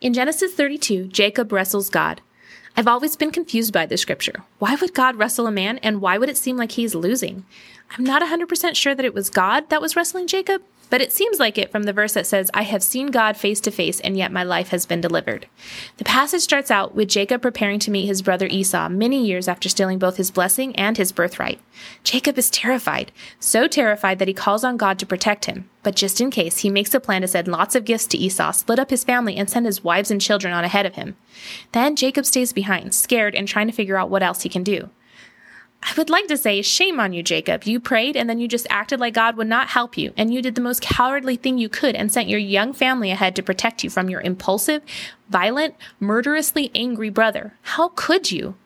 In Genesis 32, Jacob wrestles God. I've always been confused by this scripture. Why would God wrestle a man, and why would it seem like he's losing? I'm not 100% sure that it was God that was wrestling Jacob, but it seems like it from the verse that says, I have seen God face to face, and yet my life has been delivered. The passage starts out with Jacob preparing to meet his brother Esau many years after stealing both his blessing and his birthright. Jacob is terrified, so terrified that he calls on God to protect him. But just in case, he makes a plan to send lots of gifts to Esau, split up his family, and send his wives and children on ahead of him. Then Jacob stays behind, scared and trying to figure out what else he can do. I would like to say, shame on you, Jacob. You prayed and then you just acted like God would not help you, and you did the most cowardly thing you could and sent your young family ahead to protect you from your impulsive, violent, murderously angry brother. How could you?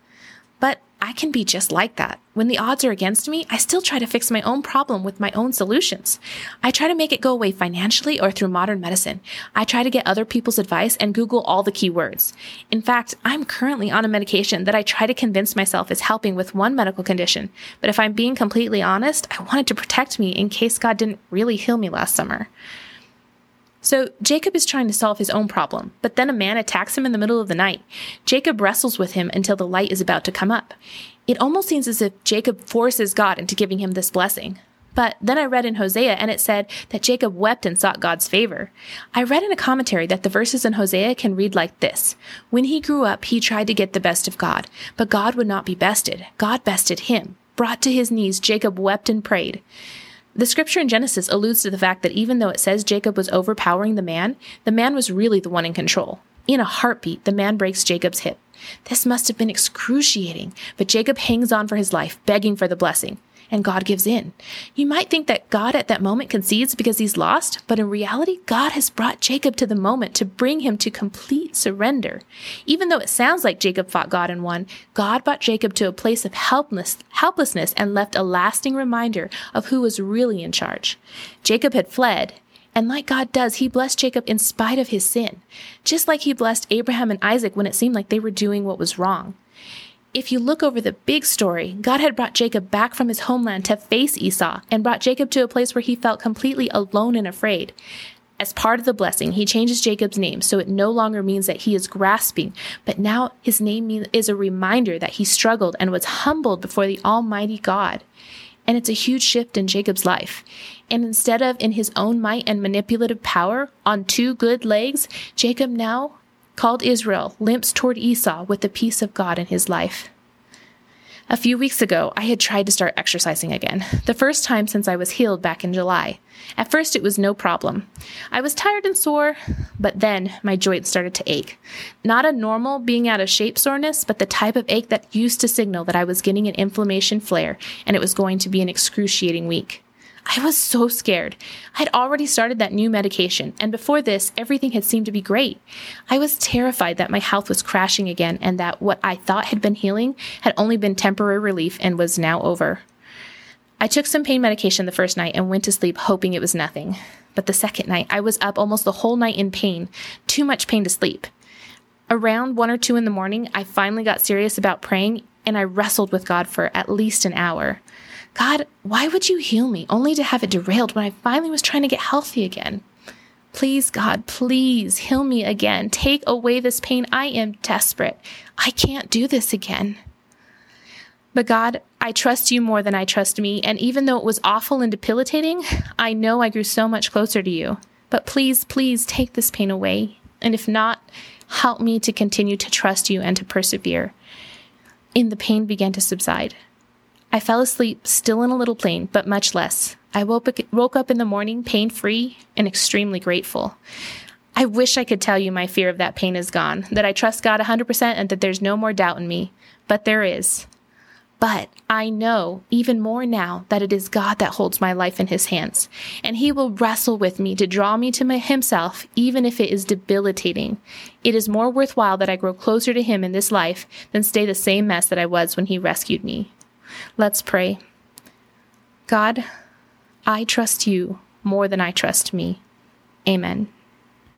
I can be just like that. When the odds are against me, I still try to fix my own problem with my own solutions. I try to make it go away financially or through modern medicine. I try to get other people's advice and Google all the keywords. In fact, I'm currently on a medication that I try to convince myself is helping with one medical condition. But if I'm being completely honest, I wanted to protect me in case God didn't really heal me last summer. So Jacob is trying to solve his own problem, but then a man attacks him in the middle of the night. Jacob wrestles with him until the light is about to come up. It almost seems as if Jacob forces God into giving him this blessing. But then I read in Hosea and it said that Jacob wept and sought God's favor. I read in a commentary that the verses in Hosea can read like this When he grew up, he tried to get the best of God, but God would not be bested. God bested him. Brought to his knees, Jacob wept and prayed. The scripture in Genesis alludes to the fact that even though it says Jacob was overpowering the man, the man was really the one in control. In a heartbeat, the man breaks Jacob's hip. This must have been excruciating, but Jacob hangs on for his life, begging for the blessing and God gives in. You might think that God at that moment concedes because he's lost, but in reality, God has brought Jacob to the moment to bring him to complete surrender. Even though it sounds like Jacob fought God and won, God brought Jacob to a place of helpless, helplessness and left a lasting reminder of who was really in charge. Jacob had fled, and like God does, he blessed Jacob in spite of his sin, just like he blessed Abraham and Isaac when it seemed like they were doing what was wrong if you look over the big story, God had brought Jacob back from his homeland to face Esau and brought Jacob to a place where he felt completely alone and afraid. As part of the blessing, he changes Jacob's name so it no longer means that he is grasping, but now his name is a reminder that he struggled and was humbled before the Almighty God. And it's a huge shift in Jacob's life. And instead of in his own might and manipulative power on two good legs, Jacob now called Israel, limps toward Esau with the peace of God in his life. A few weeks ago, I had tried to start exercising again, the first time since I was healed back in July. At first, it was no problem. I was tired and sore, but then my joints started to ache. Not a normal being out of shape soreness, but the type of ache that used to signal that I was getting an inflammation flare and it was going to be an excruciating week. I was so scared. I had already started that new medication, and before this, everything had seemed to be great. I was terrified that my health was crashing again and that what I thought had been healing had only been temporary relief and was now over. I took some pain medication the first night and went to sleep hoping it was nothing. But the second night, I was up almost the whole night in pain, too much pain to sleep. Around one or two in the morning, I finally got serious about praying and I wrestled with God for at least an hour. God, why would you heal me only to have it derailed when I finally was trying to get healthy again? Please, God, please heal me again. Take away this pain. I am desperate. I can't do this again. But God, I trust you more than I trust me. And even though it was awful and debilitating, I know I grew so much closer to you. But please, please take this pain away. And if not, help me to continue to trust you and to persevere. And the pain began to subside. I fell asleep, still in a little pain, but much less. I woke, up in the morning pain free and extremely grateful. I wish I could tell you my fear of that pain is gone, that I trust God 100% and that there's no more doubt in me. But there is. But I know even more now that it is God that holds my life in his hands, and he will wrestle with me to draw me to himself, even if it is debilitating. It is more worthwhile that I grow closer to him in this life than stay the same mess that I was when he rescued me. Let's pray. God, I trust you more than I trust me. Amen.